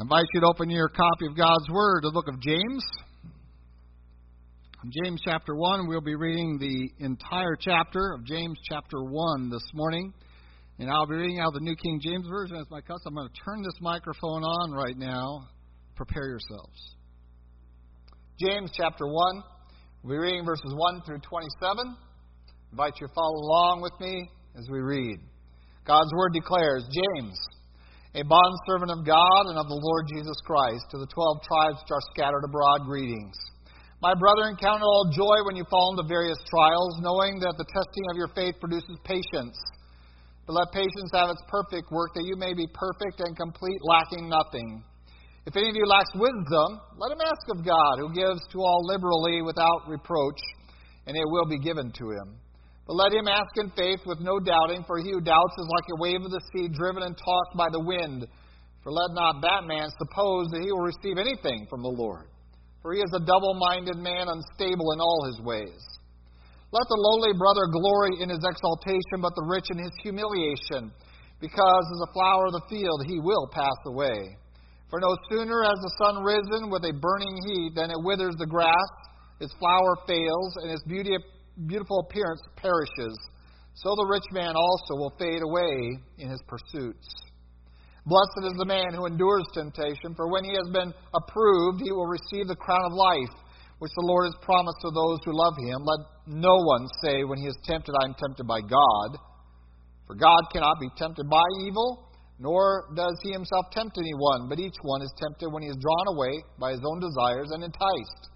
I invite you to open your copy of God's Word the book of James. James chapter 1, we'll be reading the entire chapter of James chapter 1 this morning. And I'll be reading out the New King James Version as my custom. I'm going to turn this microphone on right now. Prepare yourselves. James chapter 1, we'll be reading verses 1 through 27. I invite you to follow along with me as we read. God's Word declares James a bondservant of God and of the Lord Jesus Christ, to the twelve tribes which are scattered abroad, greetings. My brethren, count it all joy when you fall into various trials, knowing that the testing of your faith produces patience. But let patience have its perfect work, that you may be perfect and complete, lacking nothing. If any of you lacks wisdom, let him ask of God, who gives to all liberally without reproach, and it will be given to him. But let him ask in faith with no doubting, for he who doubts is like a wave of the sea driven and tossed by the wind. For let not that man suppose that he will receive anything from the Lord. For he is a double minded man, unstable in all his ways. Let the lowly brother glory in his exaltation, but the rich in his humiliation, because as a flower of the field he will pass away. For no sooner has the sun risen with a burning heat than it withers the grass, its flower fails, and its beauty beautiful appearance perishes, so the rich man also will fade away in his pursuits. Blessed is the man who endures temptation, for when he has been approved, he will receive the crown of life, which the Lord has promised to those who love him. Let no one say when he is tempted, I am tempted by God. For God cannot be tempted by evil, nor does he himself tempt anyone, but each one is tempted when he is drawn away by his own desires and enticed.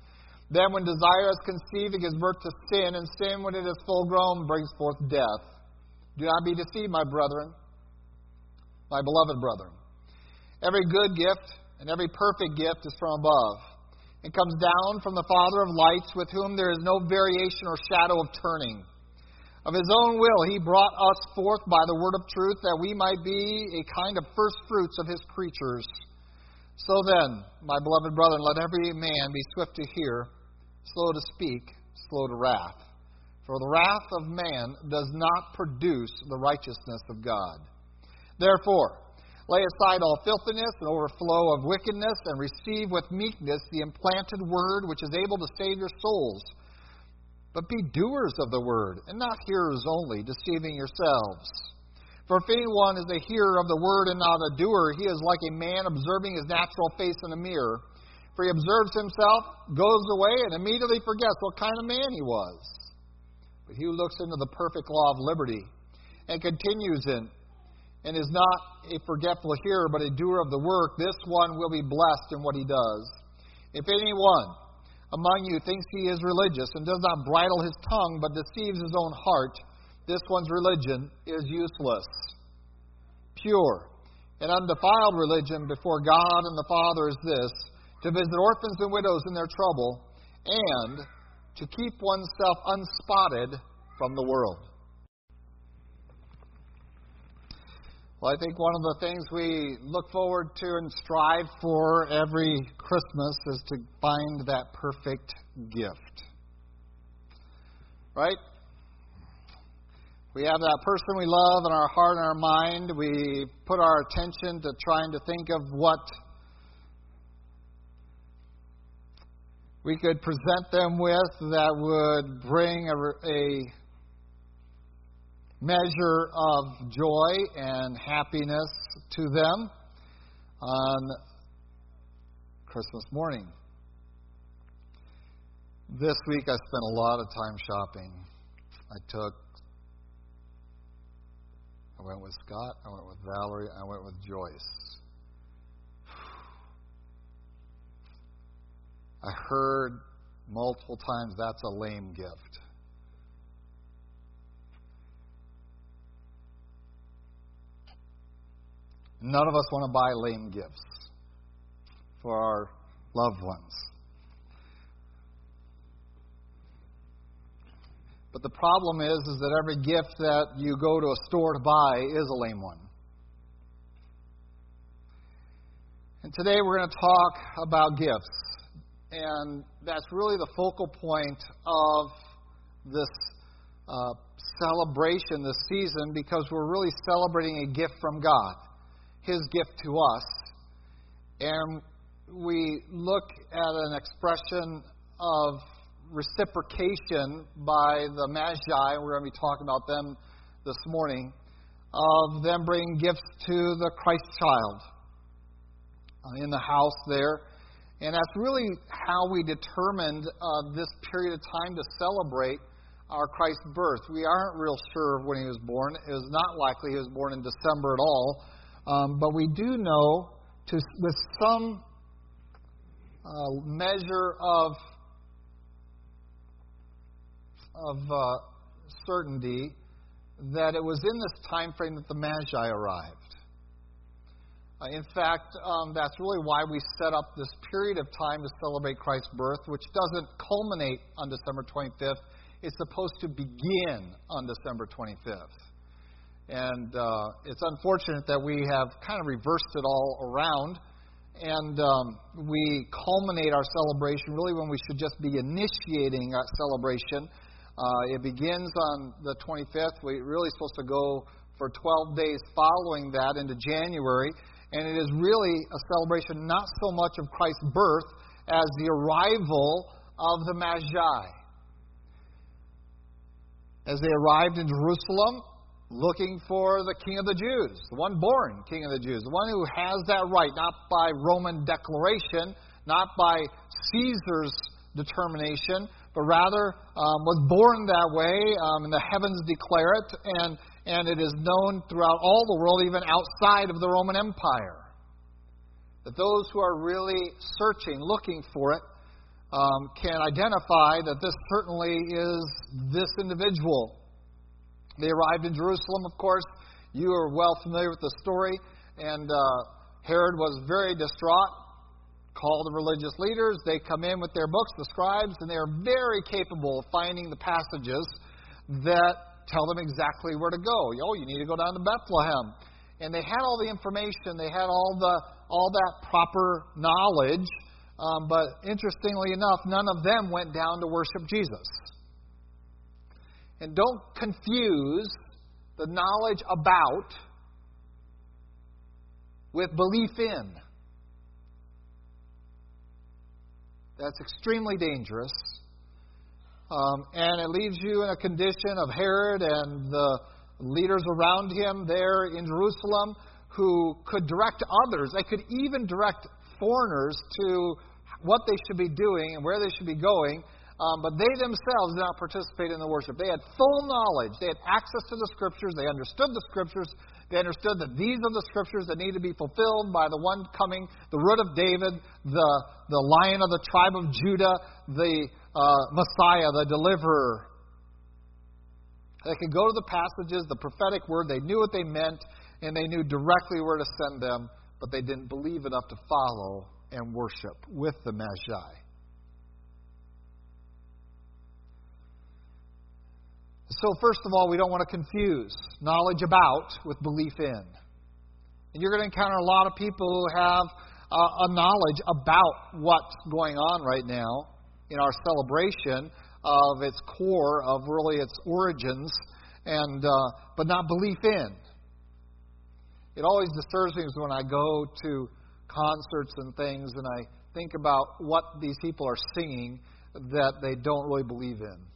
Then, when desire is conceived, it gives birth to sin, and sin, when it is full grown, brings forth death. Do not be deceived, my brethren, my beloved brethren. Every good gift and every perfect gift is from above, and comes down from the Father of lights, with whom there is no variation or shadow of turning. Of his own will, he brought us forth by the word of truth, that we might be a kind of first fruits of his creatures. So then, my beloved brethren, let every man be swift to hear, slow to speak, slow to wrath. For the wrath of man does not produce the righteousness of God. Therefore, lay aside all filthiness and overflow of wickedness, and receive with meekness the implanted word which is able to save your souls. But be doers of the word, and not hearers only, deceiving yourselves. For if anyone is a hearer of the word and not a doer, he is like a man observing his natural face in a mirror. For he observes himself, goes away, and immediately forgets what kind of man he was. But he who looks into the perfect law of liberty and continues in, and is not a forgetful hearer, but a doer of the work, this one will be blessed in what he does. If anyone among you thinks he is religious and does not bridle his tongue, but deceives his own heart, this one's religion is useless. Pure and undefiled religion before God and the Father is this to visit orphans and widows in their trouble and to keep oneself unspotted from the world. Well, I think one of the things we look forward to and strive for every Christmas is to find that perfect gift. Right? We have that person we love in our heart and our mind. We put our attention to trying to think of what we could present them with that would bring a, a measure of joy and happiness to them on Christmas morning. This week I spent a lot of time shopping. I took I went with Scott. I went with Valerie. I went with Joyce. I heard multiple times that's a lame gift. None of us want to buy lame gifts for our loved ones. But the problem is, is that every gift that you go to a store to buy is a lame one. And today we're going to talk about gifts. And that's really the focal point of this uh, celebration this season because we're really celebrating a gift from God, His gift to us. and we look at an expression of reciprocation by the Magi. We're going to be talking about them this morning, of them bringing gifts to the Christ child uh, in the house there. And that's really how we determined uh, this period of time to celebrate our Christ's birth. We aren't real sure when he was born. It was not likely he was born in December at all. Um, but we do know to, with some uh, measure of, of uh, certainty that it was in this time frame that the Magi arrived. In fact, um, that's really why we set up this period of time to celebrate Christ's birth, which doesn't culminate on December 25th. It's supposed to begin on December 25th. And uh, it's unfortunate that we have kind of reversed it all around. And um, we culminate our celebration really when we should just be initiating that celebration. Uh, it begins on the 25th. We're really supposed to go for 12 days following that into January. And it is really a celebration not so much of Christ's birth as the arrival of the Magi. As they arrived in Jerusalem, looking for the King of the Jews, the one born King of the Jews, the one who has that right, not by Roman declaration, not by Caesar's determination, but rather um, was born that way, um, and the heavens declare it, and, and it is known throughout all the world, even outside of the Roman Empire. That those who are really searching, looking for it, um, can identify that this certainly is this individual they arrived in Jerusalem, of course. You are well familiar with the story. And uh, Herod was very distraught, called the religious leaders. They come in with their books, the scribes, and they are very capable of finding the passages that tell them exactly where to go. Oh, you need to go down to Bethlehem. And they had all the information, they had all, the, all that proper knowledge. Um, but interestingly enough, none of them went down to worship Jesus. And don't confuse the knowledge about with belief in. That's extremely dangerous. Um, and it leaves you in a condition of Herod and the leaders around him there in Jerusalem who could direct others. They could even direct foreigners to what they should be doing and where they should be going um, but they themselves did not participate in the worship. They had full knowledge. They had access to the Scriptures. They understood the Scriptures. They understood that these are the Scriptures that need to be fulfilled by the one coming, the root of David, the, the lion of the tribe of Judah, the uh, Messiah, the deliverer. They could go to the passages, the prophetic word. They knew what they meant, and they knew directly where to send them, but they didn't believe enough to follow and worship with the Magi. So, first of all, we don't want to confuse knowledge about with belief in. And you're going to encounter a lot of people who have uh, a knowledge about what's going on right now in our celebration of its core, of really its origins, and uh, but not belief in. It always disturbs me when I go to concerts and things, and I think about what these people are singing that they don't really believe in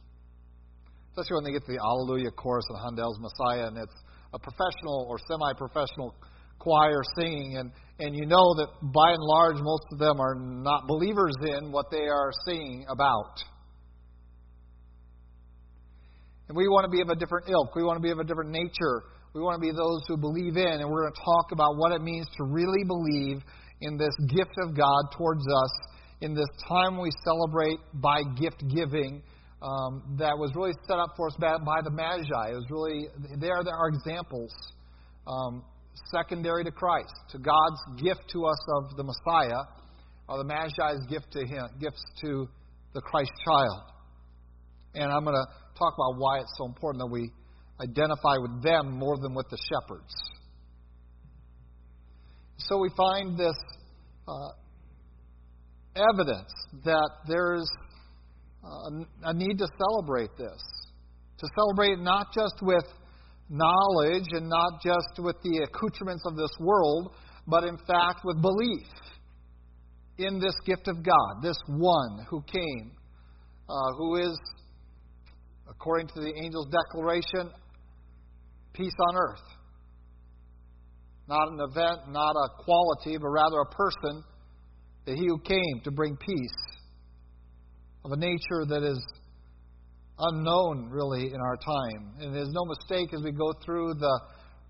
especially when they get to the Alleluia chorus of Handel's Messiah, and it's a professional or semi-professional choir singing, and and you know that by and large most of them are not believers in what they are singing about. And we want to be of a different ilk. We want to be of a different nature. We want to be those who believe in, and we're going to talk about what it means to really believe in this gift of God towards us in this time we celebrate by gift giving um, that was really set up for us by, by the Magi. It was really, there are examples um, secondary to Christ, to God's gift to us of the Messiah, or the Magi's gift to him, gifts to the Christ child. And I'm going to talk about why it's so important that we identify with them more than with the shepherds. So we find this uh, evidence that there's a need to celebrate this. To celebrate not just with knowledge and not just with the accoutrements of this world, but in fact with belief. in this gift of God, this one who came, uh, who is, according to the angel's declaration, peace on earth. Not an event, not a quality, but rather a person, that he who came to bring peace of a nature that is unknown, really, in our time. And there's no mistake as we go through the,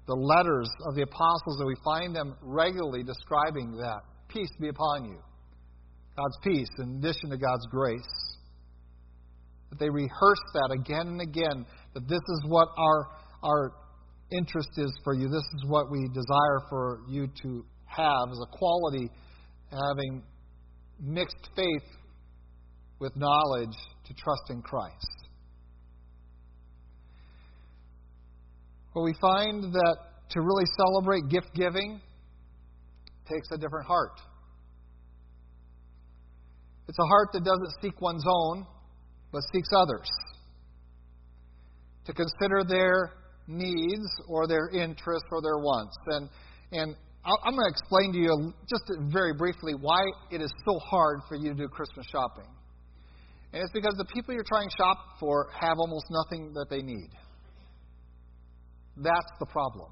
the letters of the apostles that we find them regularly describing that. Peace be upon you. God's peace in addition to God's grace. That they rehearse that again and again, that this is what our, our interest is for you. This is what we desire for you to have as a quality, having mixed faith with knowledge to trust in Christ. But we find that to really celebrate gift giving takes a different heart. It's a heart that doesn't seek one's own, but seeks others. To consider their needs or their interests or their wants. And, and I'm going to explain to you just very briefly why it is so hard for you to do Christmas shopping. And it's because the people you're trying to shop for have almost nothing that they need. That's the problem.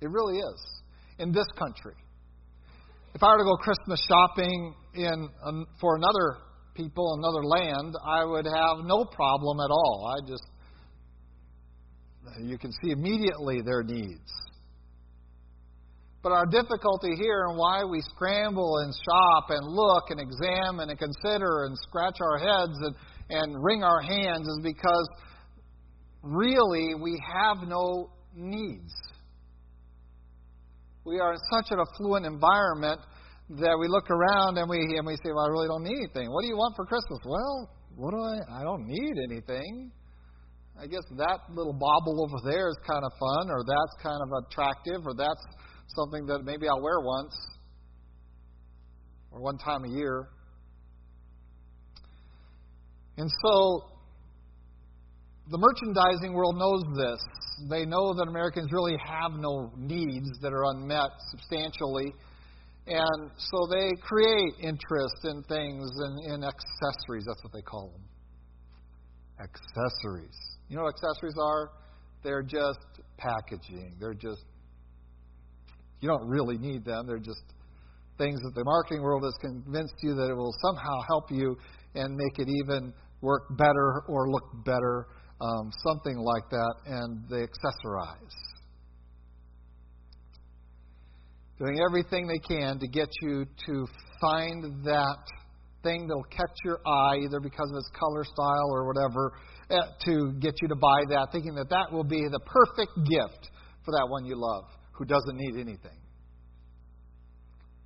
It really is. In this country. If I were to go Christmas shopping in um, for another people, another land, I would have no problem at all. I just you can see immediately their needs. But our difficulty here and why we scramble and shop and look and examine and consider and scratch our heads and, and wring our hands is because really we have no needs. We are in such an affluent environment that we look around and we and we say, "Well, I really don't need anything." What do you want for Christmas? Well, what do I? I don't need anything. I guess that little bauble over there is kind of fun, or that's kind of attractive, or that's something that maybe I'll wear once or one time a year. And so the merchandising world knows this. They know that Americans really have no needs that are unmet substantially. And so they create interest in things and in accessories. That's what they call them. Accessories. You know what accessories are? They're just packaging. They're just, you don't really need them. They're just things that the marketing world has convinced you that it will somehow help you and make it even work better or look better um, something like that, and they accessorize. Doing everything they can to get you to find that thing that'll catch your eye, either because of its color, style, or whatever, eh, to get you to buy that, thinking that that will be the perfect gift for that one you love who doesn't need anything.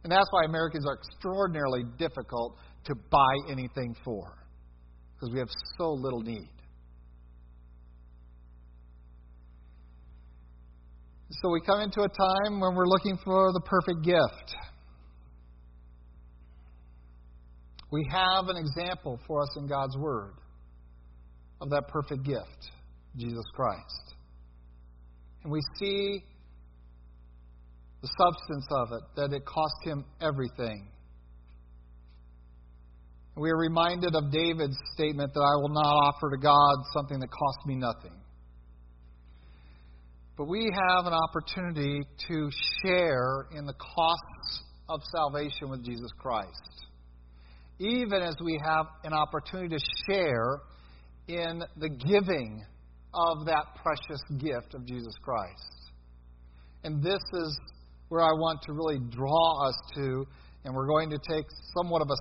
And that's why Americans are extraordinarily difficult to buy anything for, because we have so little need. So we come into a time when we're looking for the perfect gift. We have an example for us in God's Word of that perfect gift, Jesus Christ. And we see the substance of it, that it cost him everything. We are reminded of David's statement that I will not offer to God something that cost me nothing. But we have an opportunity to share in the costs of salvation with Jesus Christ. Even as we have an opportunity to share in the giving of that precious gift of Jesus Christ. And this is where I want to really draw us to, and we're going to take somewhat of a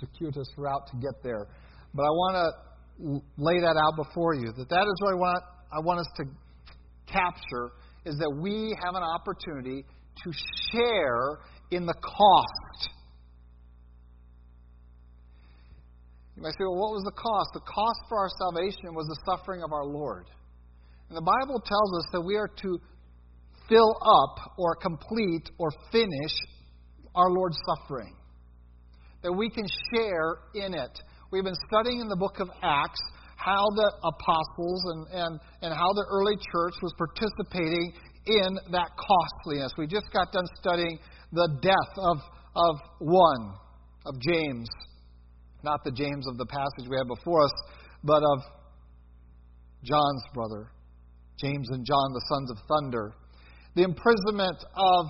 circuitous route to get there. But I want to lay that out before you, that that is what I want, I want us to capture is that we have an opportunity to share in the cost. You might say, well, what was the cost? The cost for our salvation was the suffering of our Lord. And the Bible tells us that we are to fill up or complete or finish our Lord's suffering, that we can share in it. We've been studying in the book of Acts how the apostles and, and, and how the early church was participating in that costliness. We just got done studying the death of, of one, of James. Not the James of the passage we had before us, but of John's brother, James and John, the sons of thunder. The imprisonment of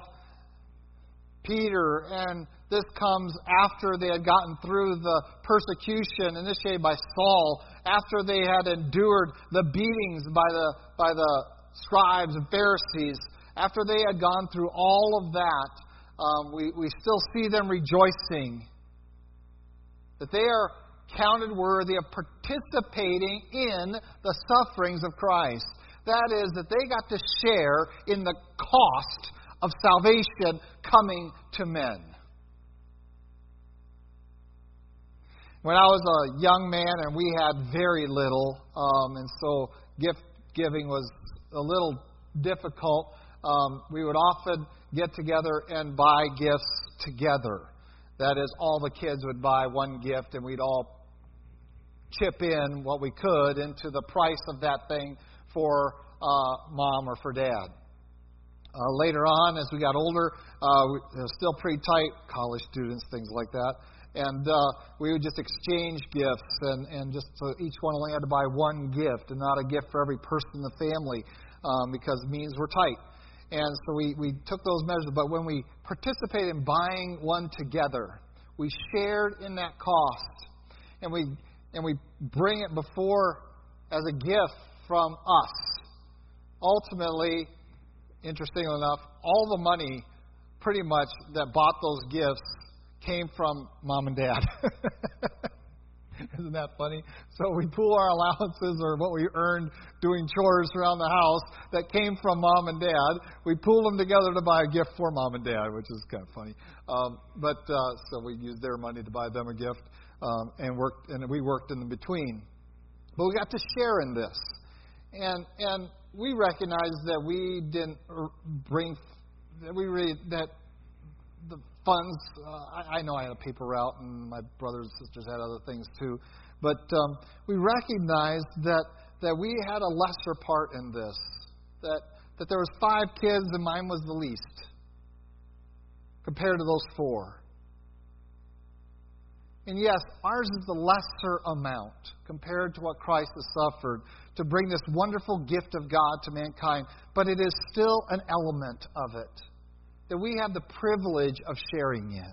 Peter, and this comes after they had gotten through the persecution initiated by Saul, after they had endured the beatings by the, by the scribes and Pharisees, after they had gone through all of that, um, we, we still see them rejoicing that they are counted worthy of participating in the sufferings of Christ. That is, that they got to share in the cost of salvation coming to men. When I was a young man and we had very little, um, and so gift giving was a little difficult, um, we would often get together and buy gifts together. That is, all the kids would buy one gift and we'd all chip in what we could into the price of that thing for uh, mom or for dad. Uh, later on, as we got older, uh, we, was still pretty tight, college students, things like that. And uh, we would just exchange gifts, and, and just so each one only had to buy one gift and not a gift for every person in the family um, because means were tight. And so we, we took those measures. But when we participated in buying one together, we shared in that cost. And we, and we bring it before as a gift from us. Ultimately, interestingly enough, all the money pretty much that bought those gifts came from mom and dad. Isn't that funny? So we pool our allowances or what we earned doing chores around the house that came from mom and dad. We pooled them together to buy a gift for mom and dad, which is kind of funny. Um, but uh, so we used their money to buy them a gift, um, and worked, and we worked in between. But we got to share in this, and and we recognized that we didn't bring that we really that the funds. Uh, I, I know I had a paper route, and my brothers and sisters had other things too, but um, we recognized that that we had a lesser part in this. That that there was five kids, and mine was the least compared to those four. And yes, ours is the lesser amount compared to what Christ has suffered to bring this wonderful gift of God to mankind, but it is still an element of it that we have the privilege of sharing in.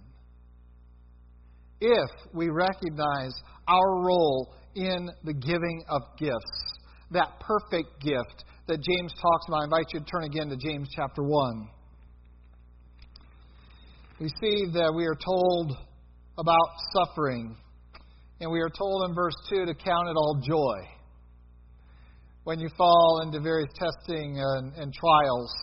If we recognize our role in the giving of gifts, that perfect gift that James talks about, I invite you to turn again to James chapter 1. We see that we are told about suffering, and we are told in verse 2 to count it all joy when you fall into various testing and, and trials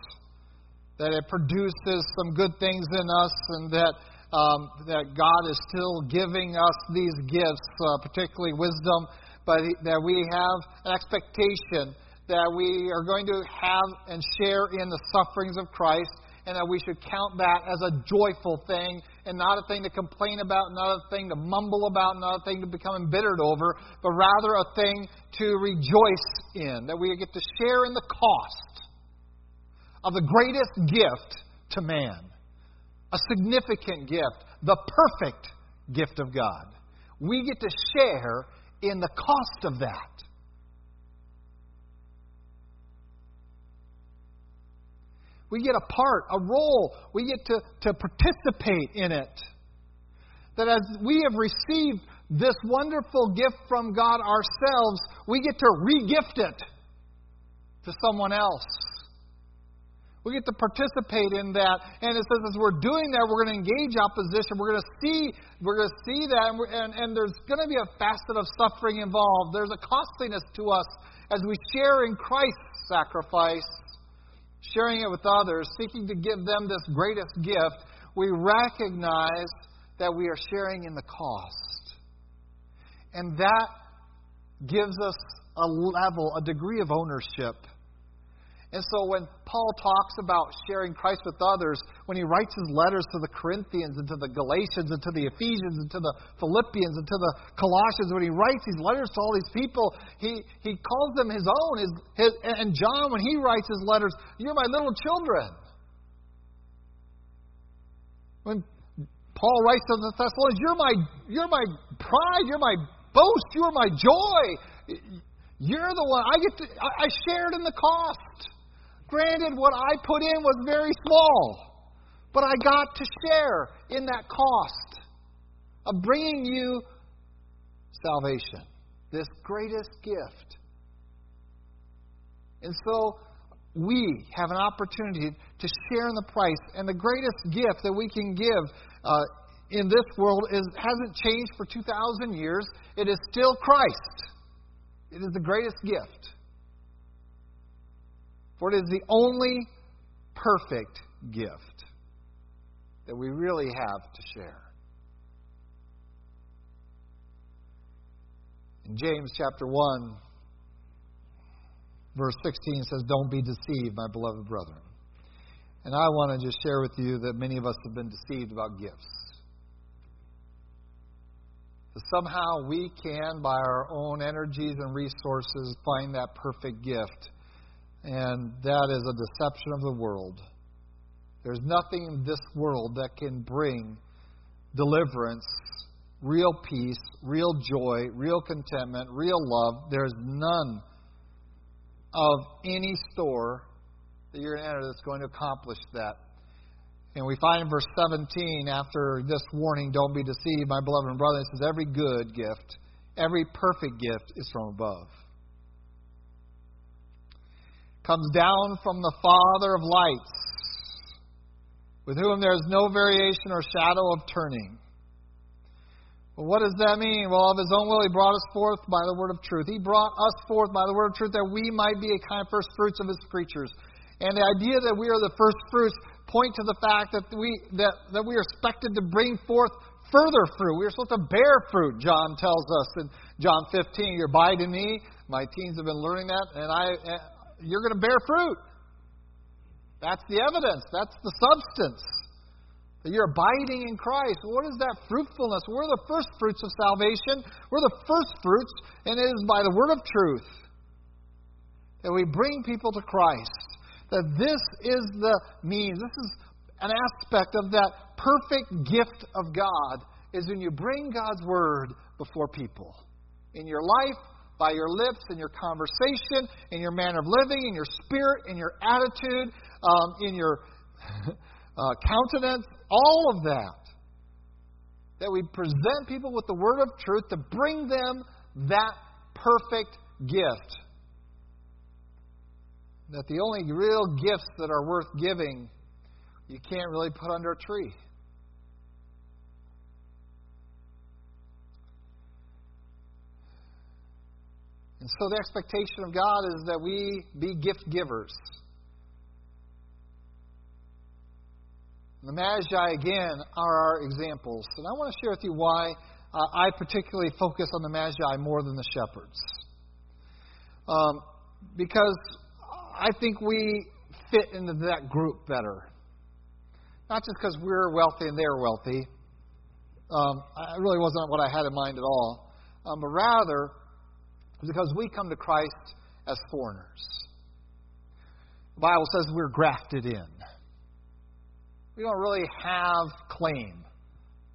that it produces some good things in us, and that um, that God is still giving us these gifts, uh, particularly wisdom, but that we have an expectation that we are going to have and share in the sufferings of Christ, and that we should count that as a joyful thing and not a thing to complain about, not a thing to mumble about, not a thing to become embittered over, but rather a thing to rejoice in, that we get to share in the cost of the greatest gift to man. A significant gift, the perfect gift of God. We get to share in the cost of that. We get a part, a role. We get to, to participate in it. That as we have received this wonderful gift from God ourselves, we get to regift it to someone else. We get to participate in that. And it says as we're doing that, we're going to engage opposition. We're going to see, we're going to see that, and, and, and there's going to be a facet of suffering involved. There's a costliness to us as we share in Christ's sacrifice, sharing it with others, seeking to give them this greatest gift. We recognize that we are sharing in the cost. And that gives us a level, a degree of ownership and so when Paul talks about sharing Christ with others, when he writes his letters to the Corinthians and to the Galatians and to the Ephesians and to the Philippians and to the Colossians, when he writes these letters to all these people, he, he calls them his own. His, his, and John, when he writes his letters, you're my little children. When Paul writes to the Thessalonians, You're my, you're my pride, you're my boast, you're my joy. You're the one. I get to, I shared in the cost. Granted, what I put in was very small, but I got to share in that cost of bringing you salvation, this greatest gift. And so we have an opportunity to share in the price. And the greatest gift that we can give uh, in this world is, hasn't changed for 2,000 years. It is still Christ. It is the greatest gift. For it is the only perfect gift that we really have to share. In James chapter 1, verse 16 says, Don't be deceived, my beloved brethren. And I want to just share with you that many of us have been deceived about gifts. That somehow we can, by our own energies and resources, find that perfect gift. And that is a deception of the world. There's nothing in this world that can bring deliverance, real peace, real joy, real contentment, real love. There's none of any store that you're going to enter that's going to accomplish that. And we find in verse 17, after this warning, don't be deceived, my beloved and brother, it says, every good gift, every perfect gift is from above. Comes down from the Father of lights, with whom there is no variation or shadow of turning. Well, what does that mean? Well, of his own will, he brought us forth by the word of truth. He brought us forth by the word of truth that we might be a kind of first fruits of his creatures. And the idea that we are the first fruits point to the fact that we that, that we are expected to bring forth further fruit. We are supposed to bear fruit, John tells us in John 15. You abide in me. My teens have been learning that, and I you're going to bear fruit. That's the evidence. That's the substance. That you're abiding in Christ. What is that fruitfulness? We're the first fruits of salvation. We're the first fruits, and it is by the word of truth that we bring people to Christ. That this is the means, this is an aspect of that perfect gift of God, is when you bring God's word before people. In your life, by your lips, and your conversation, in your manner of living, in your spirit, in your attitude, um, in your uh, countenance, all of that. That we present people with the word of truth to bring them that perfect gift. That the only real gifts that are worth giving, you can't really put under a tree. And so the expectation of God is that we be gift givers. The Magi, again, are our examples. And I want to share with you why uh, I particularly focus on the Magi more than the shepherds. Um, because I think we fit into that group better. Not just because we're wealthy and they're wealthy. Um, it really wasn't what I had in mind at all. Um, but rather, because we come to Christ as foreigners. The Bible says we're grafted in we don't really have claim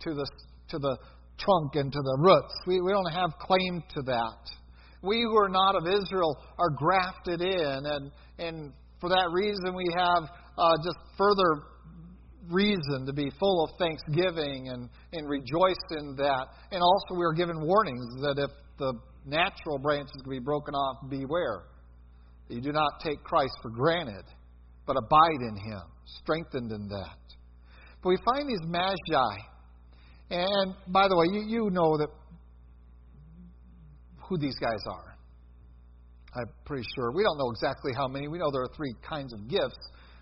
to the, to the trunk and to the roots. We, we don't have claim to that. We who are not of Israel are grafted in, and, and for that reason we have uh, just further reason to be full of thanksgiving and, and rejoice in that. And also we are given warnings that if the natural branches can be broken off, beware. You do not take Christ for granted, but abide in him, strengthened in that. But we find these magi. And by the way, you, you know that who these guys are. I'm pretty sure. We don't know exactly how many. We know there are three kinds of gifts,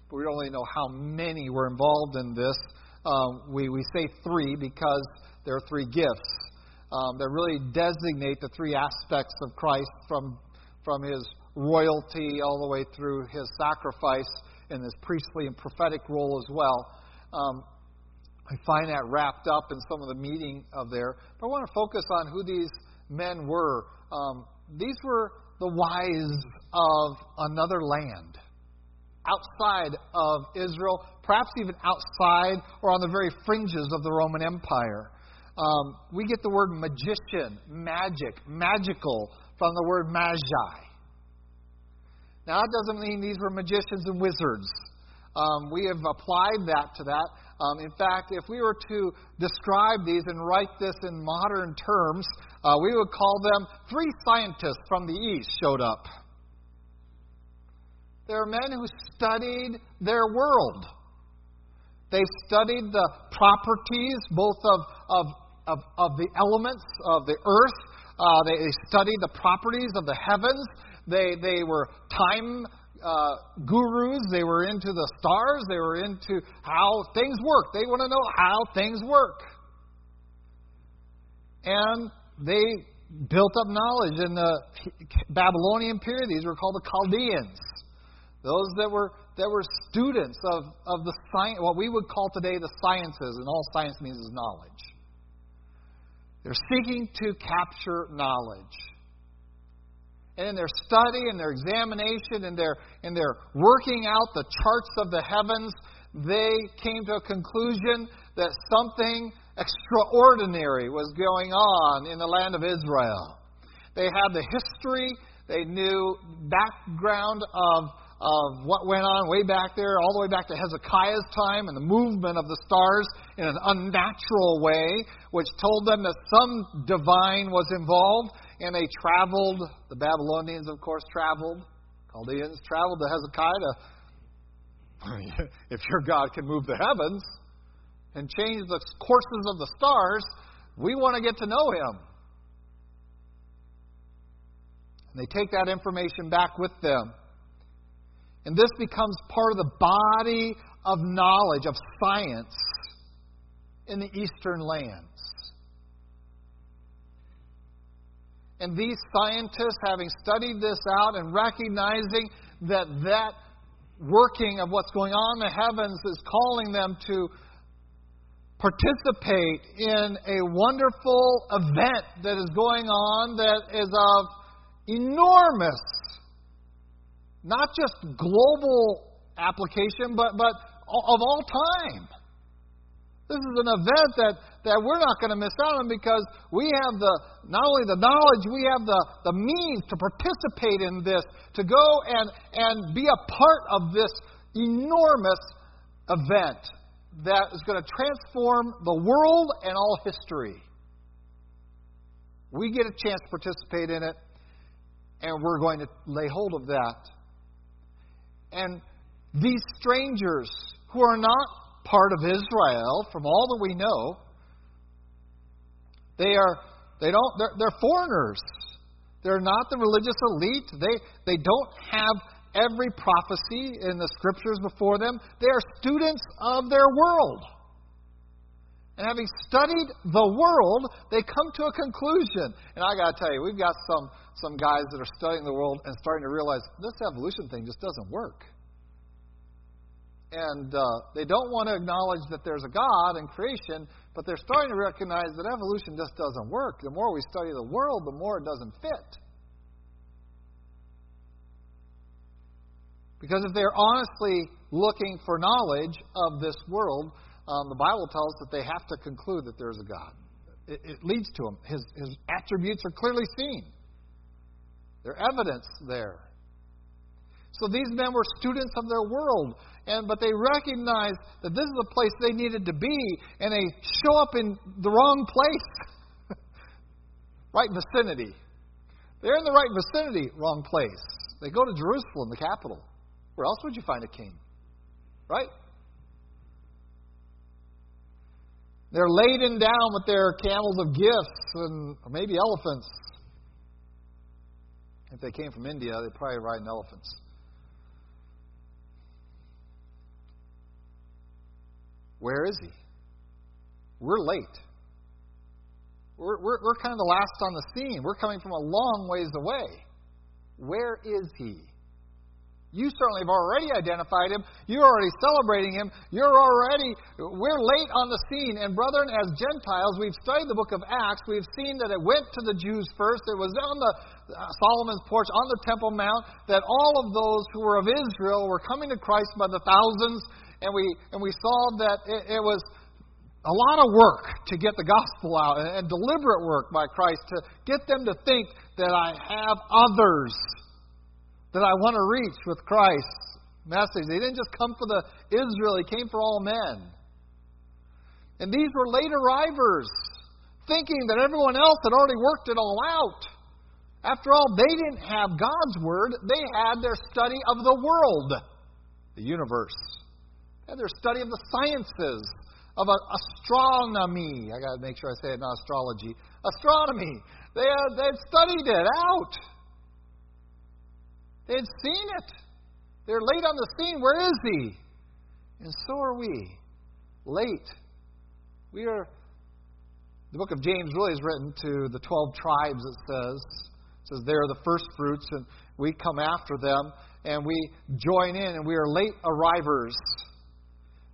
but we don't really know how many were involved in this. Um, we, we say three because there are three gifts um, that really designate the three aspects of Christ from, from his royalty all the way through his sacrifice and his priestly and prophetic role as well. Um, I find that wrapped up in some of the meaning of there. But I want to focus on who these men were. Um, these were the wise of another land, outside of Israel, perhaps even outside or on the very fringes of the Roman Empire. Um, we get the word magician, magic, magical from the word magi. Now, that doesn't mean these were magicians and wizards. Um, we have applied that to that. Um, in fact, if we were to describe these and write this in modern terms, uh, we would call them three scientists from the East showed up. There are men who studied their world. They studied the properties both of, of, of, of the elements of the earth. Uh, they, they studied the properties of the heavens. They, they were time uh, gurus. They were into the stars. They were into how things work. They want to know how things work. And they built up knowledge in the Babylonian period. These were called the Chaldeans. Those that were that were students of, of the science, what we would call today the sciences, and all science means is knowledge. They're seeking to capture knowledge. And in their study and their examination and their, and their working out the charts of the heavens, they came to a conclusion that something extraordinary was going on in the land of Israel. They had the history, they knew background of of what went on way back there, all the way back to Hezekiah's time and the movement of the stars in an unnatural way, which told them that some divine was involved, and they traveled. The Babylonians, of course, traveled. Chaldeans traveled to Hezekiah to. if your God can move the heavens and change the courses of the stars, we want to get to know him. And they take that information back with them. And this becomes part of the body of knowledge, of science in the eastern lands. And these scientists, having studied this out and recognizing that that working of what's going on in the heavens is calling them to participate in a wonderful event that is going on that is of enormous not just global application, but, but of all time. This is an event that, that we're not going to miss out on because we have the not only the knowledge, we have the, the means to participate in this, to go and, and be a part of this enormous event that is going to transform the world and all history. We get a chance to participate in it, and we're going to lay hold of that and these strangers who are not part of Israel, from all that we know, they are they don't they're, they're foreigners. They're not the religious elite. They they don't have every prophecy in the scriptures before them. They are students of their world. And having studied the world, they come to a conclusion. And I got to tell you, we've got some, some guys that are studying the world and starting to realize this evolution thing just doesn't work. And uh, they don't want to acknowledge that there's a God in creation, but they're starting to recognize that evolution just doesn't work. The more we study the world, the more it doesn't fit. Because if they're honestly looking for knowledge of this world, um, the Bible tells that they have to conclude that there's a God. It, it leads to him. His, his attributes are clearly seen, they're evidence there. So these men were students of their world, and but they recognized that this is the place they needed to be, and they show up in the wrong place, right vicinity. They're in the right vicinity, wrong place. They go to Jerusalem, the capital. Where else would you find a king? Right? They're laden down with their camels of gifts and maybe elephants. If they came from India, they'd probably ride in elephants. Where is he? We're late. We're, we're, we're kind of the last on the scene. We're coming from a long ways away. Where is he? You certainly have already identified him. You're already celebrating him. You're already, we're late on the scene. And brethren, as Gentiles, we've studied the book of Acts. We've seen that it went to the Jews first. It was on the uh, Solomon's porch, on the Temple Mount, that all of those who were of Israel were coming to Christ by the thousands. And we, and we saw that it, it was a lot of work to get the gospel out and, and deliberate work by Christ to get them to think that I have others that I want to reach with Christ's message. He didn't just come for the Israel, he came for all men. And these were late arrivers, thinking that everyone else had already worked it all out. After all, they didn't have God's Word, they had their study of the world, the universe. They had their study of the sciences, of astronomy. I got to make sure I say it, not astrology. Astronomy. They had, they had studied it out. They had seen it. They're late on the scene. Where is he? And so are we. Late. We are. The book of James really is written to the 12 tribes, it says. It says they're the first fruits, and we come after them, and we join in, and we are late arrivers.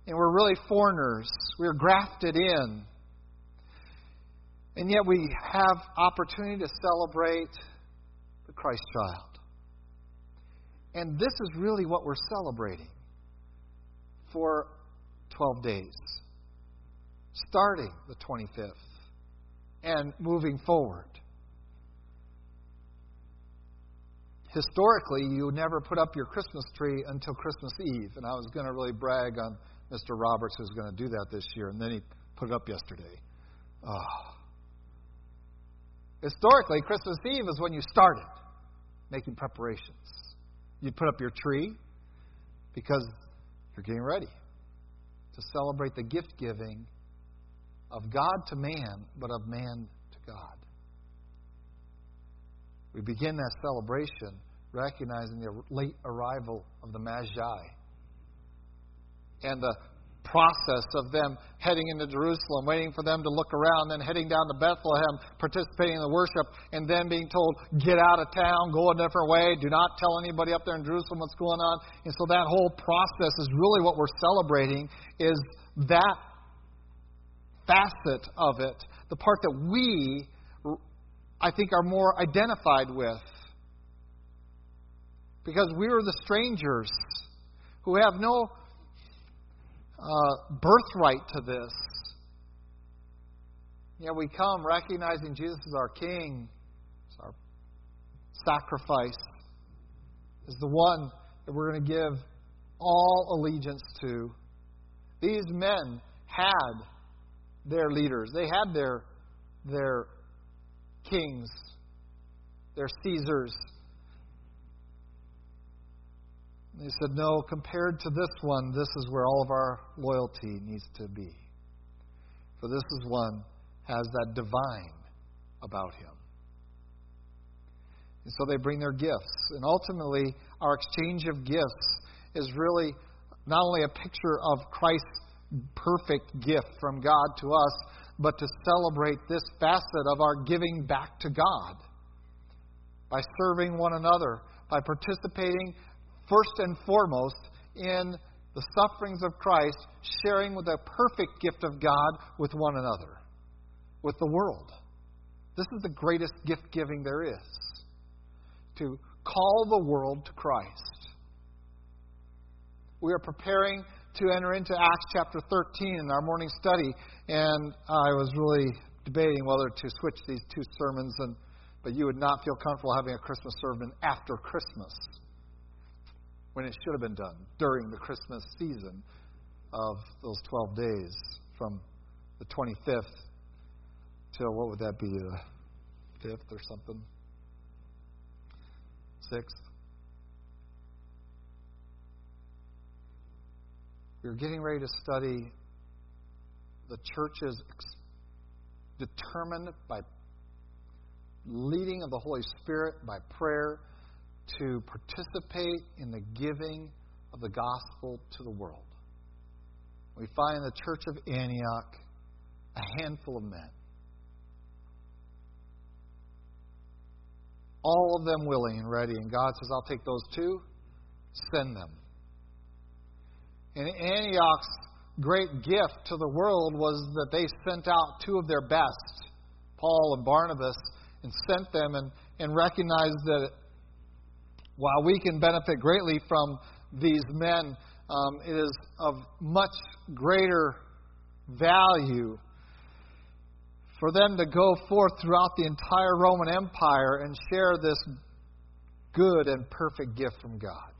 And we're really foreigners. We're grafted in. And yet we have opportunity to celebrate the Christ child. And this is really what we're celebrating for 12 days, starting the 25th and moving forward. Historically, you never put up your Christmas tree until Christmas Eve. And I was going to really brag on Mr. Roberts, who's going to do that this year, and then he put it up yesterday. Oh. Historically, Christmas Eve is when you started making preparations. You'd put up your tree because you're getting ready to celebrate the gift giving of God to man, but of man to God. We begin that celebration recognizing the late arrival of the Magi and the process of them heading into Jerusalem, waiting for them to look around, then heading down to Bethlehem, participating in the worship, and then being told, get out of town, go a different way, do not tell anybody up there in Jerusalem what's going on. And so that whole process is really what we're celebrating is that facet of it, the part that we, I think, are more identified with. Because we are the strangers who have no uh, birthright to this. Yeah, we come recognizing Jesus as our King, as our sacrifice, as the one that we're going to give all allegiance to. These men had their leaders, they had their, their kings, their Caesars, they said, No, compared to this one, this is where all of our loyalty needs to be. For this is one has that divine about him. And so they bring their gifts. And ultimately, our exchange of gifts is really not only a picture of Christ's perfect gift from God to us, but to celebrate this facet of our giving back to God by serving one another, by participating first and foremost in the sufferings of Christ, sharing with the perfect gift of God with one another, with the world. This is the greatest gift giving there is to call the world to Christ. We are preparing to enter into Acts chapter 13 in our morning study, and I was really debating whether to switch these two sermons, and, but you would not feel comfortable having a Christmas sermon after Christmas when it should have been done during the Christmas season of those 12 days from the 25th till what would that be, the 5th or something? 6th? We're getting ready to study the church's determined by leading of the Holy Spirit, by prayer, to participate in the giving of the gospel to the world. We find in the church of Antioch a handful of men. All of them willing and ready. And God says, I'll take those two send them. And Antioch's great gift to the world was that they sent out two of their best, Paul and Barnabas, and sent them and, and recognized that while we can benefit greatly from these men, um, it is of much greater value for them to go forth throughout the entire Roman Empire and share this good and perfect gift from God.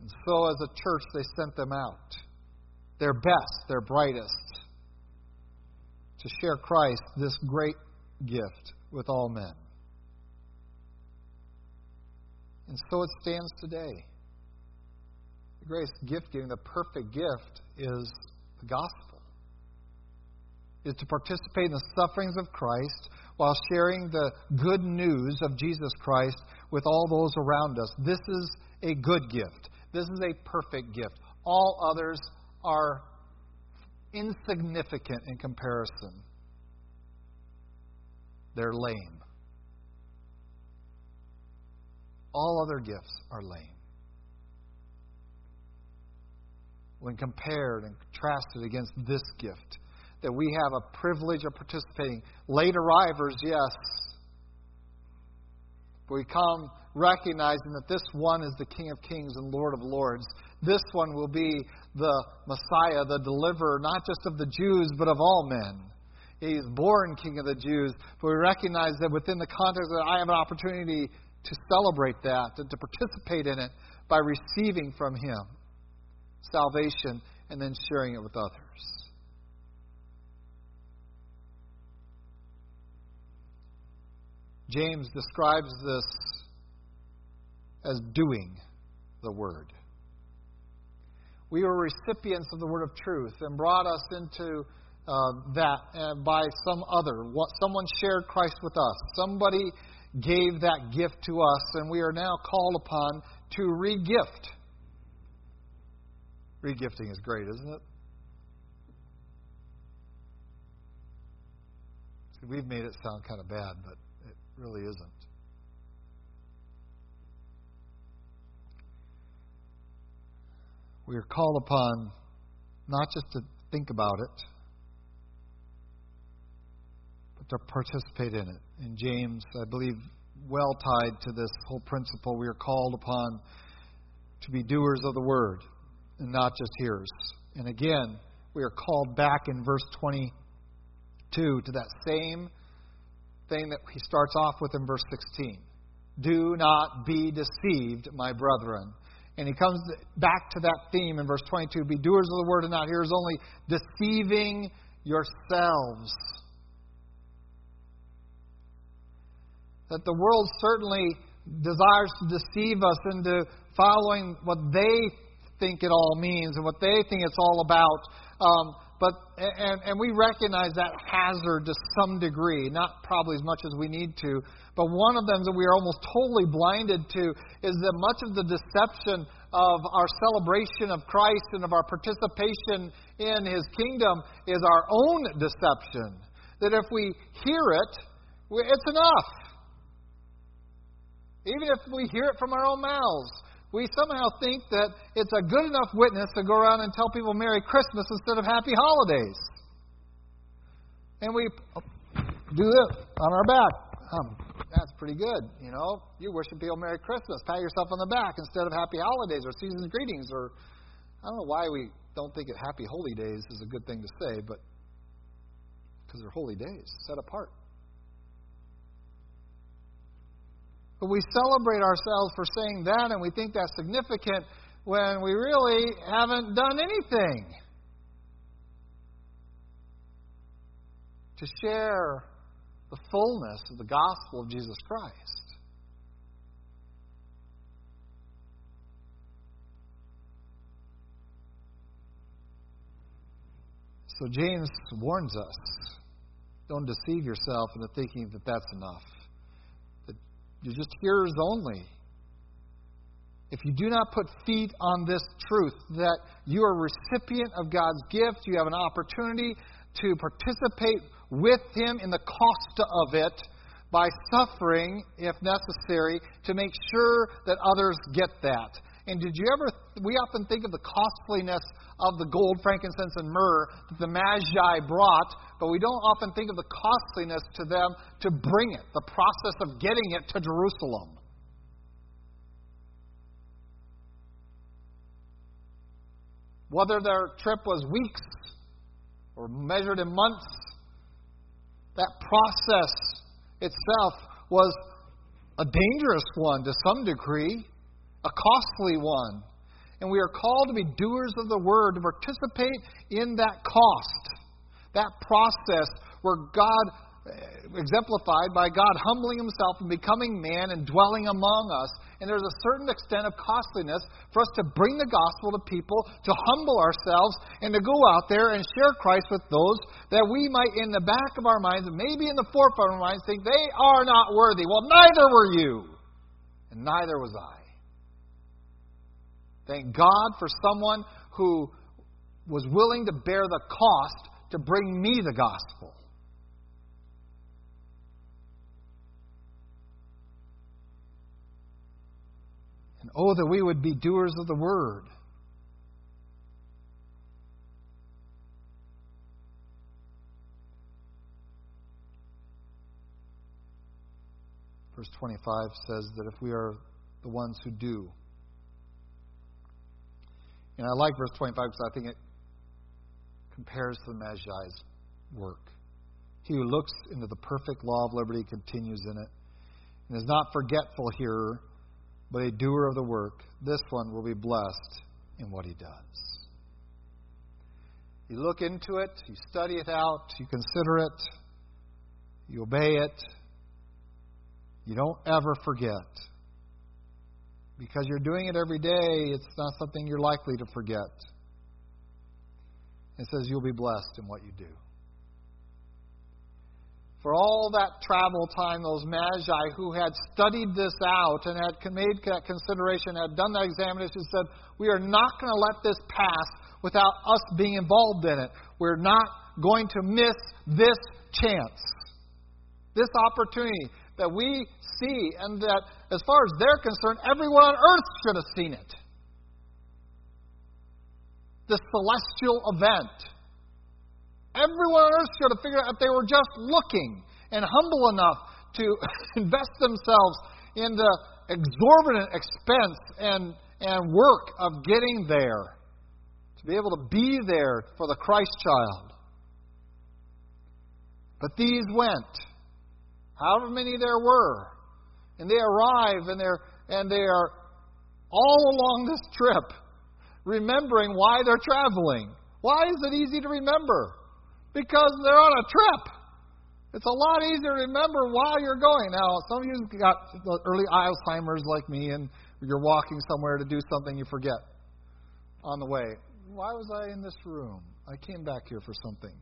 And so, as a church, they sent them out, their best, their brightest, to share Christ, this great gift, with all men. And so it stands today. The greatest gift giving, the perfect gift, is the gospel. Is to participate in the sufferings of Christ while sharing the good news of Jesus Christ with all those around us. This is a good gift. This is a perfect gift. All others are insignificant in comparison. They're lame. All other gifts are lame. When compared and contrasted against this gift, that we have a privilege of participating. Late arrivers, yes. But we come recognizing that this one is the King of Kings and Lord of Lords. This one will be the Messiah, the deliverer, not just of the Jews, but of all men. He's born King of the Jews, but we recognize that within the context that I have an opportunity to celebrate that and to participate in it by receiving from Him salvation and then sharing it with others. James describes this as doing the Word. We were recipients of the Word of truth and brought us into uh, that uh, by some other. What, someone shared Christ with us. Somebody gave that gift to us, and we are now called upon to regift. Regifting is great, isn't it? See, we've made it sound kind of bad, but it really isn't. We are called upon not just to think about it, but to participate in it. In James, I believe, well tied to this whole principle, we are called upon to be doers of the word and not just hearers. And again, we are called back in verse 22 to that same thing that he starts off with in verse 16. Do not be deceived, my brethren. And he comes back to that theme in verse 22 be doers of the word and not hearers only, deceiving yourselves. That the world certainly desires to deceive us into following what they think it all means and what they think it's all about. Um, but and, and we recognize that hazard to some degree, not probably as much as we need to. But one of them that we are almost totally blinded to is that much of the deception of our celebration of Christ and of our participation in His kingdom is our own deception. That if we hear it, it's enough. Even if we hear it from our own mouths, we somehow think that it's a good enough witness to go around and tell people Merry Christmas instead of Happy Holidays. And we do this on our back. Um, that's pretty good. You know, you wishing people Merry Christmas. Pat yourself on the back instead of Happy Holidays or Season's Greetings or I don't know why we don't think it Happy Holy Days is a good thing to say, but because they're holy days, set apart. But we celebrate ourselves for saying that and we think that's significant when we really haven't done anything to share the fullness of the gospel of Jesus Christ. So James warns us don't deceive yourself into thinking that that's enough. You're just hearers only. If you do not put feet on this truth that you are a recipient of God's gift, you have an opportunity to participate with Him in the cost of it, by suffering, if necessary, to make sure that others get that. And did you ever, we often think of the costliness of the gold, frankincense, and myrrh that the Magi brought, but we don't often think of the costliness to them to bring it, the process of getting it to Jerusalem. Whether their trip was weeks or measured in months, that process itself was a dangerous one to some degree, a costly one. And we are called to be doers of the word, to participate in that cost, that process where God uh, exemplified by God humbling himself and becoming man and dwelling among us. And there's a certain extent of costliness for us to bring the gospel to people, to humble ourselves, and to go out there and share Christ with those that we might, in the back of our minds, maybe in the forefront of our minds, think they are not worthy. Well, neither were you, and neither was I. Thank God for someone who was willing to bear the cost to bring me the gospel. And oh, that we would be doers of the word. Verse 25 says that if we are the ones who do, and I like verse 25 because I think it compares to the Magi's work. He who looks into the perfect law of liberty continues in it, and is not forgetful hearer, but a doer of the work, this one will be blessed in what he does. You look into it, you study it out, you consider it, you obey it, you don't ever forget. Because you're doing it every day, it's not something you're likely to forget. It says you'll be blessed in what you do for all that travel time, those magi who had studied this out and had made that consideration, had done that examination, said, We are not going to let this pass without us being involved in it. We're not going to miss this chance, this opportunity that we see, and that as far as they're concerned, everyone on earth should have seen it. This celestial event. Everyone on earth should have figured out if they were just looking and humble enough to invest themselves in the exorbitant expense and, and work of getting there, to be able to be there for the Christ child. But these went, however many there were, and they arrive and they're and they are all along this trip remembering why they're traveling. Why is it easy to remember? because they're on a trip. It's a lot easier to remember while you're going. Now, some of you got early Alzheimer's like me, and you're walking somewhere to do something you forget on the way. Why was I in this room? I came back here for something.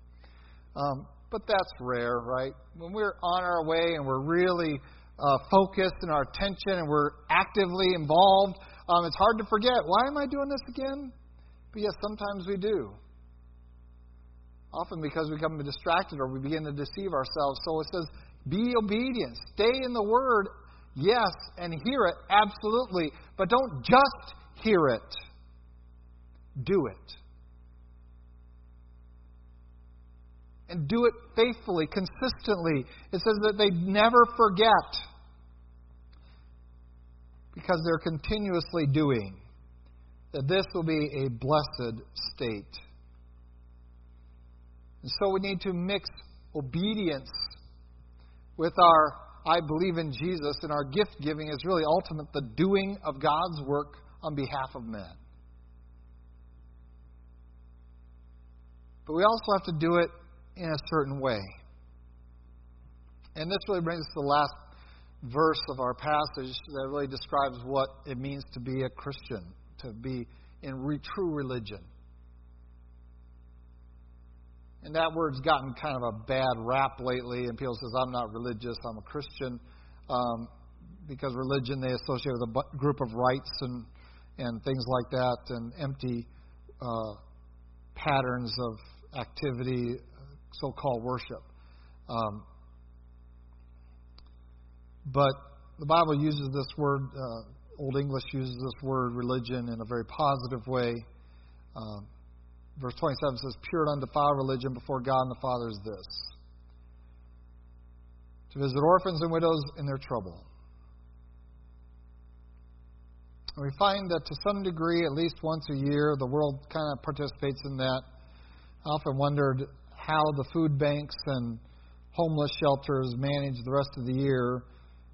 Um, but that's rare, right? When we're on our way and we're really uh, focused in our attention and we're actively involved, um, it's hard to forget. Why am I doing this again? But yes, sometimes we do. Often because we become distracted or we begin to deceive ourselves. So it says, be obedient. Stay in the Word, yes, and hear it, absolutely. But don't just hear it, do it. And do it faithfully, consistently. It says that they never forget because they're continuously doing. That this will be a blessed state. And so we need to mix obedience with our I believe in Jesus, and our gift giving is really ultimate the doing of God's work on behalf of men. But we also have to do it in a certain way. And this really brings us to the last verse of our passage that really describes what it means to be a Christian, to be in re- true religion. And that word's gotten kind of a bad rap lately, and people says I'm not religious, I'm a Christian, um, because religion they associate with a group of rites and and things like that, and empty uh, patterns of activity, so-called worship. Um, but the Bible uses this word, uh, Old English uses this word religion in a very positive way. Uh, verse 27 says, Pure and undefiled religion before God and the Father is this to visit orphans and widows in their trouble. And we find that to some degree, at least once a year, the world kind of participates in that. I often wondered how the food banks and homeless shelters manage the rest of the year.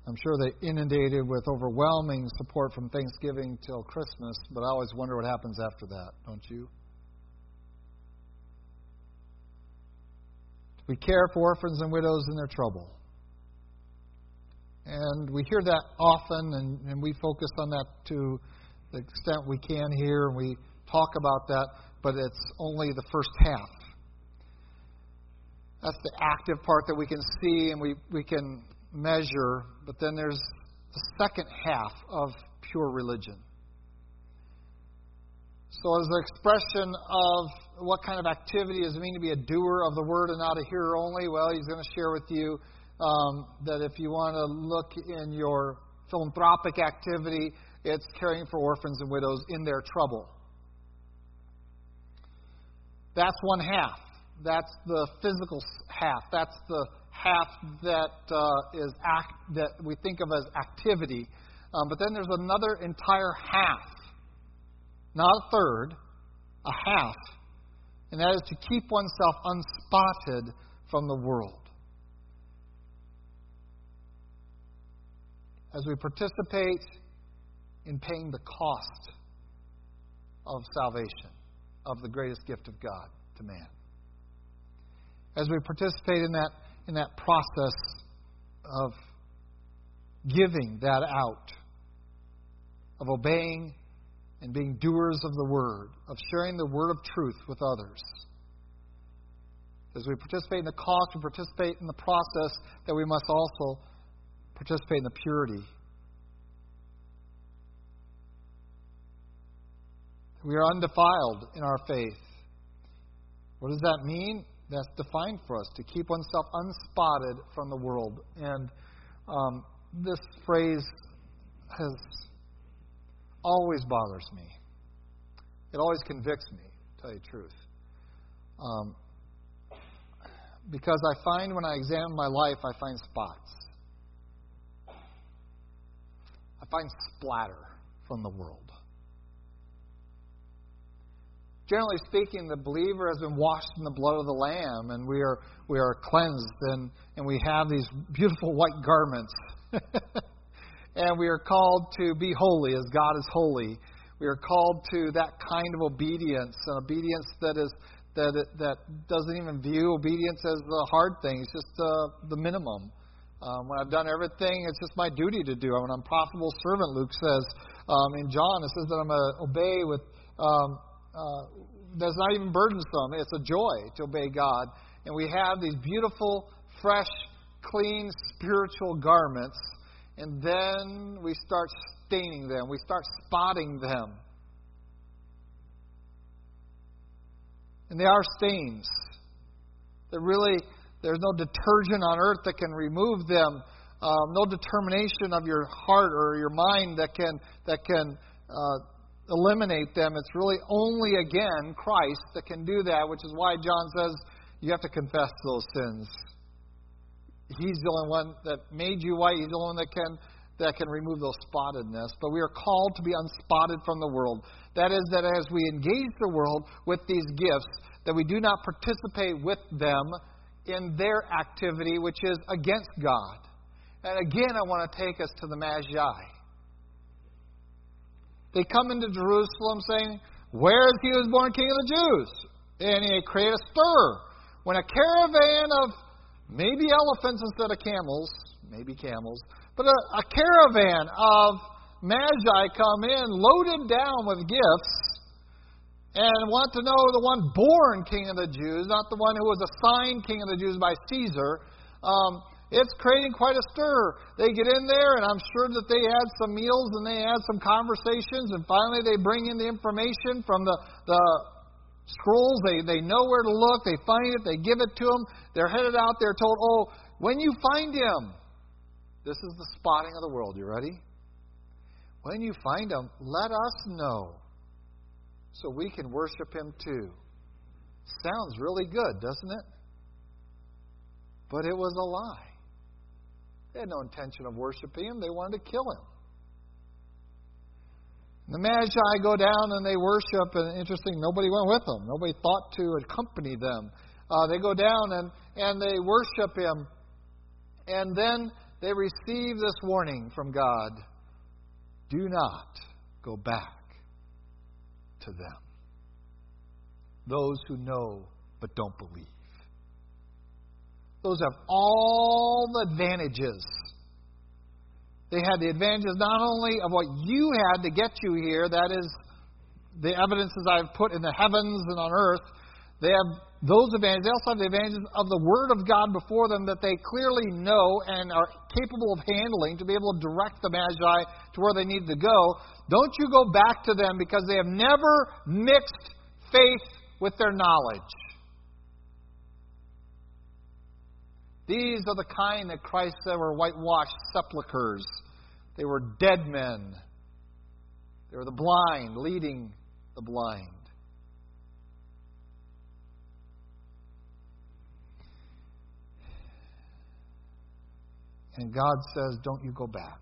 I'm sure they inundated with overwhelming support from Thanksgiving till Christmas, but I always wonder what happens after that, don't you? We care for orphans and widows in their trouble. And we hear that often, and, and we focus on that to the extent we can here, and we talk about that, but it's only the first half. That's the active part that we can see and we, we can measure, but then there's the second half of pure religion. So, as an expression of what kind of activity does it mean to be a doer of the word and not a hearer only, well, he's going to share with you um, that if you want to look in your philanthropic activity, it's caring for orphans and widows in their trouble. That's one half. That's the physical half. That's the half that uh, is act that we think of as activity. Um, but then there's another entire half, not a third, a half, and that is to keep oneself unspotted from the world. As we participate in paying the cost of salvation, of the greatest gift of God to man as we participate in that, in that process of giving that out, of obeying and being doers of the word, of sharing the word of truth with others. As we participate in the cost, we participate in the process that we must also participate in the purity. We are undefiled in our faith. What does that mean? That's defined for us to keep oneself unspotted from the world. And um, this phrase has always bothers me. It always convicts me, to tell you the truth. Um, because I find when I examine my life, I find spots. I find splatter from the world generally speaking, the believer has been washed in the blood of the Lamb, and we are we are cleansed, and and we have these beautiful white garments, and we are called to be holy as God is holy. We are called to that kind of obedience, an obedience that is that that doesn't even view obedience as the hard thing. It's just uh, the minimum. Um, when I've done everything, it's just my duty to do. I'm an unprofitable servant, Luke says um, in John. It says that I'm to obey with um, uh, that's not even burdensome. It's a joy to obey God. And we have these beautiful, fresh, clean spiritual garments, and then we start staining them, we start spotting them. And they are stains. That really, there's no detergent on earth that can remove them. Um, no determination of your heart or your mind that can that can uh, eliminate them. It's really only, again, Christ that can do that, which is why John says you have to confess those sins. He's the only one that made you white. He's the only one that can that can remove those spottedness. But we are called to be unspotted from the world. That is, that as we engage the world with these gifts, that we do not participate with them in their activity, which is against God. And again, I want to take us to the Magi. They come into Jerusalem saying, Where is he who was born King of the Jews? And he created a stir. When a caravan of maybe elephants instead of camels, maybe camels, but a, a caravan of magi come in loaded down with gifts and want to know the one born king of the Jews, not the one who was assigned king of the Jews by Caesar. Um, it's creating quite a stir. They get in there, and I'm sure that they had some meals and they had some conversations, and finally they bring in the information from the, the scrolls. They, they know where to look. They find it. They give it to them. They're headed out. They're told, oh, when you find him, This is the spotting of the world. You ready? When you find him, let us know so we can worship him too. Sounds really good, doesn't it? But it was a lie. They had no intention of worshiping him, they wanted to kill him. The Magi go down and they worship, and interesting, nobody went with them. Nobody thought to accompany them. Uh, they go down and, and they worship him, and then they receive this warning from God do not go back to them. Those who know but don't believe. Those have all the advantages. They had the advantages not only of what you had to get you here, that is, the evidences I've put in the heavens and on earth. They have those advantages. They also have the advantages of the Word of God before them that they clearly know and are capable of handling to be able to direct the Magi to where they need to go. Don't you go back to them because they have never mixed faith with their knowledge. These are the kind that Christ said were whitewashed sepulchres. They were dead men. They were the blind leading the blind. And God says, Don't you go back.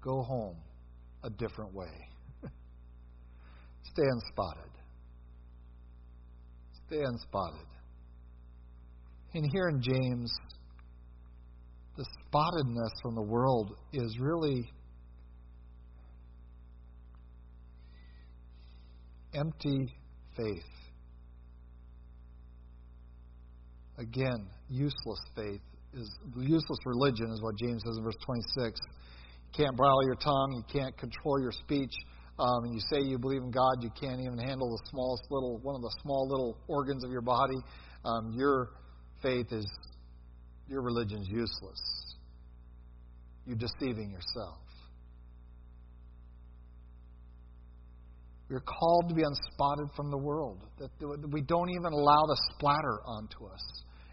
Go home a different way. Stay unspotted. Stay unspotted. And here in James, the spottedness from the world is really empty faith. Again, useless faith is useless religion is what James says in verse 26. You can't bridle your tongue, you can't control your speech. Um, and you say you believe in God, you can't even handle the smallest little one of the small little organs of your body. Um, your faith is, your religion's useless. You're deceiving yourself. We're called to be unspotted from the world, that we don't even allow the splatter onto us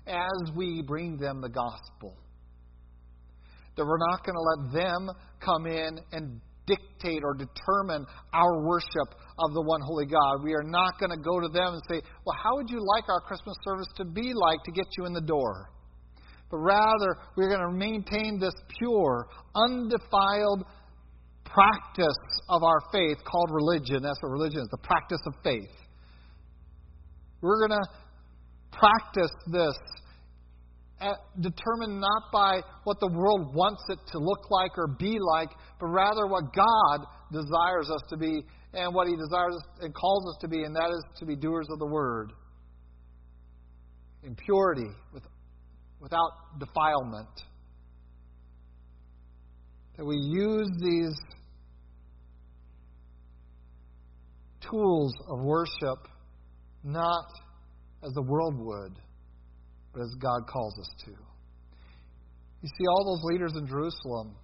as we bring them the gospel. That we're not going to let them come in and dictate or determine our worship of the one holy God. We are not going to go to them and say, Well, how would you like our Christmas service to be like to get you in the door? But rather, we're going to maintain this pure, undefiled practice of our faith called religion. That's what religion is the practice of faith. We're going to practice this Uh, determined not by what the world wants it to look like or be like, but rather what God desires us to be and what He desires and calls us to be, and that is to be doers of the Word in purity, with, without defilement. That we use these tools of worship not as the world would as God calls us to. You see, all those leaders in Jerusalem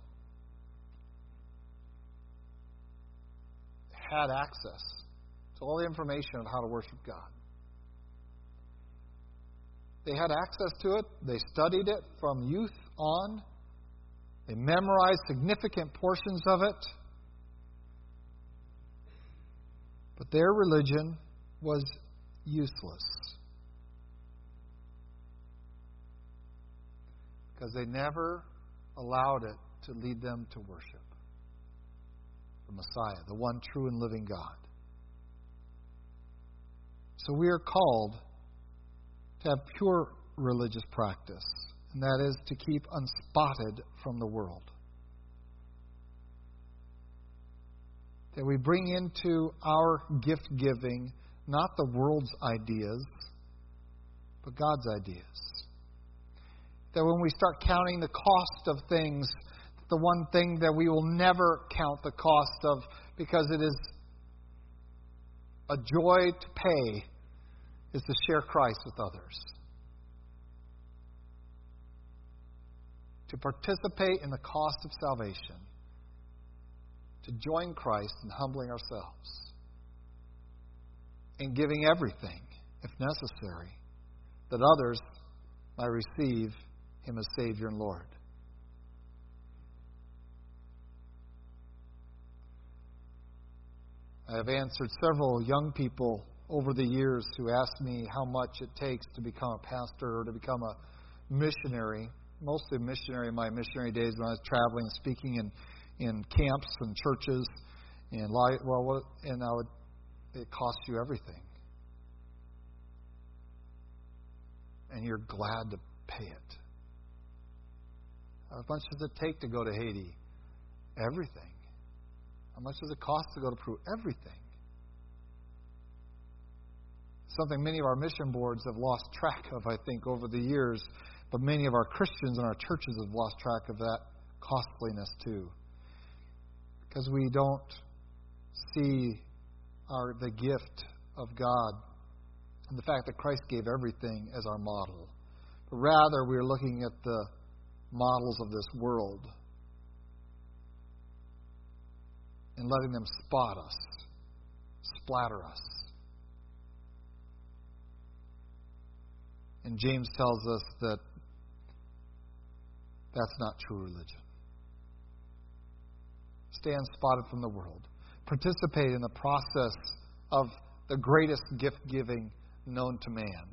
had access to all the information of how to worship God. They had access to it, they studied it from youth on, they memorized significant portions of it. But their religion was useless. Because they never allowed it to lead them to worship the Messiah, the one true and living God. So we are called to have pure religious practice, and that is to keep unspotted from the world. That we bring into our gift giving not the world's ideas, but God's ideas that when we start counting the cost of things, the one thing that we will never count the cost of because it is a joy to pay is to share Christ with others. To participate in the cost of salvation. To join Christ in humbling ourselves. In giving everything, if necessary, that others might receive him as Savior and Lord. I have answered several young people over the years who asked me how much it takes to become a pastor or to become a missionary, mostly missionary in my missionary days when I was traveling and speaking in, in camps and churches. And, well, and I would, it costs you everything. And you're glad to pay it. How much does it take to go to Haiti? Everything. How much does it cost to go to Peru? Everything. Something many of our mission boards have lost track of, I think, over the years, but many of our Christians and our churches have lost track of that costliness too. Because we don't see our, the gift of God and the fact that Christ gave everything as our model. But rather, we're looking at the models of this world and letting them spot us, splatter us. And James tells us that that's not true religion. Stand spotted from the world. Participate in the process of the greatest gift giving known to man.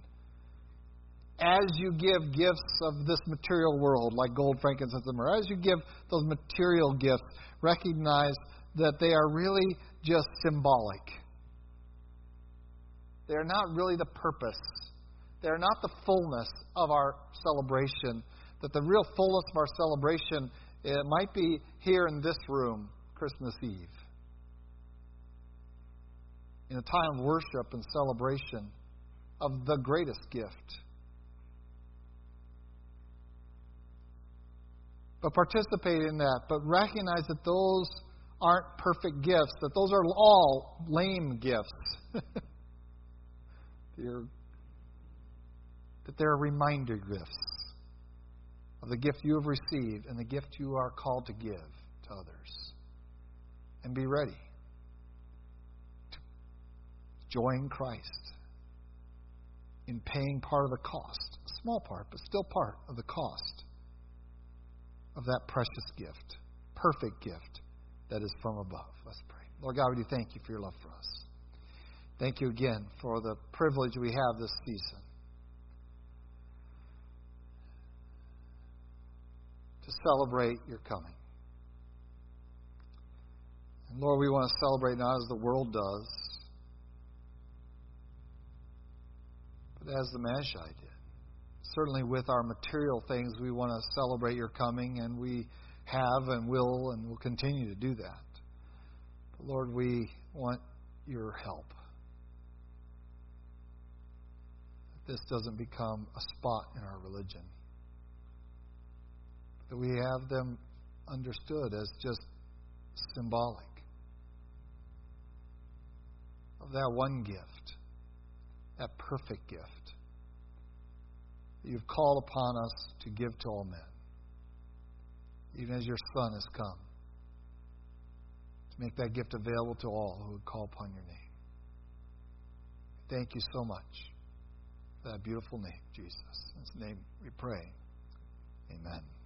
As you give gifts of this material world, like gold, frankincense, and myrrh, as you give those material gifts, recognize that they are really just symbolic. They are not really the purpose. They are not the fullness of our celebration. That the real fullness of our celebration it might be here in this room, Christmas Eve. In a time of worship and celebration of the greatest gift. But participate in that, but recognize that those aren't perfect gifts, that those are all lame gifts. they're, that they're reminder gifts of the gift you have received and the gift you are called to give to others. And be ready to join Christ in paying part of the cost, a small part, but still part of the cost of that precious gift, perfect gift that is from above. Let's pray. Lord God, we do thank you for your love for us. Thank you again for the privilege we have this season to celebrate your coming. And Lord, we want to celebrate not as the world does, but as the Magi did. Certainly, with our material things, we want to celebrate your coming, and we have and will and will continue to do that. But Lord, we want your help. That this doesn't become a spot in our religion. That we have them understood as just symbolic of that one gift, that perfect gift that you've called upon us to give to all men even as your Son has come, to make that gift available to all who would call upon your name. Thank you so much for that beautiful name, Jesus. In his name we pray. Amen.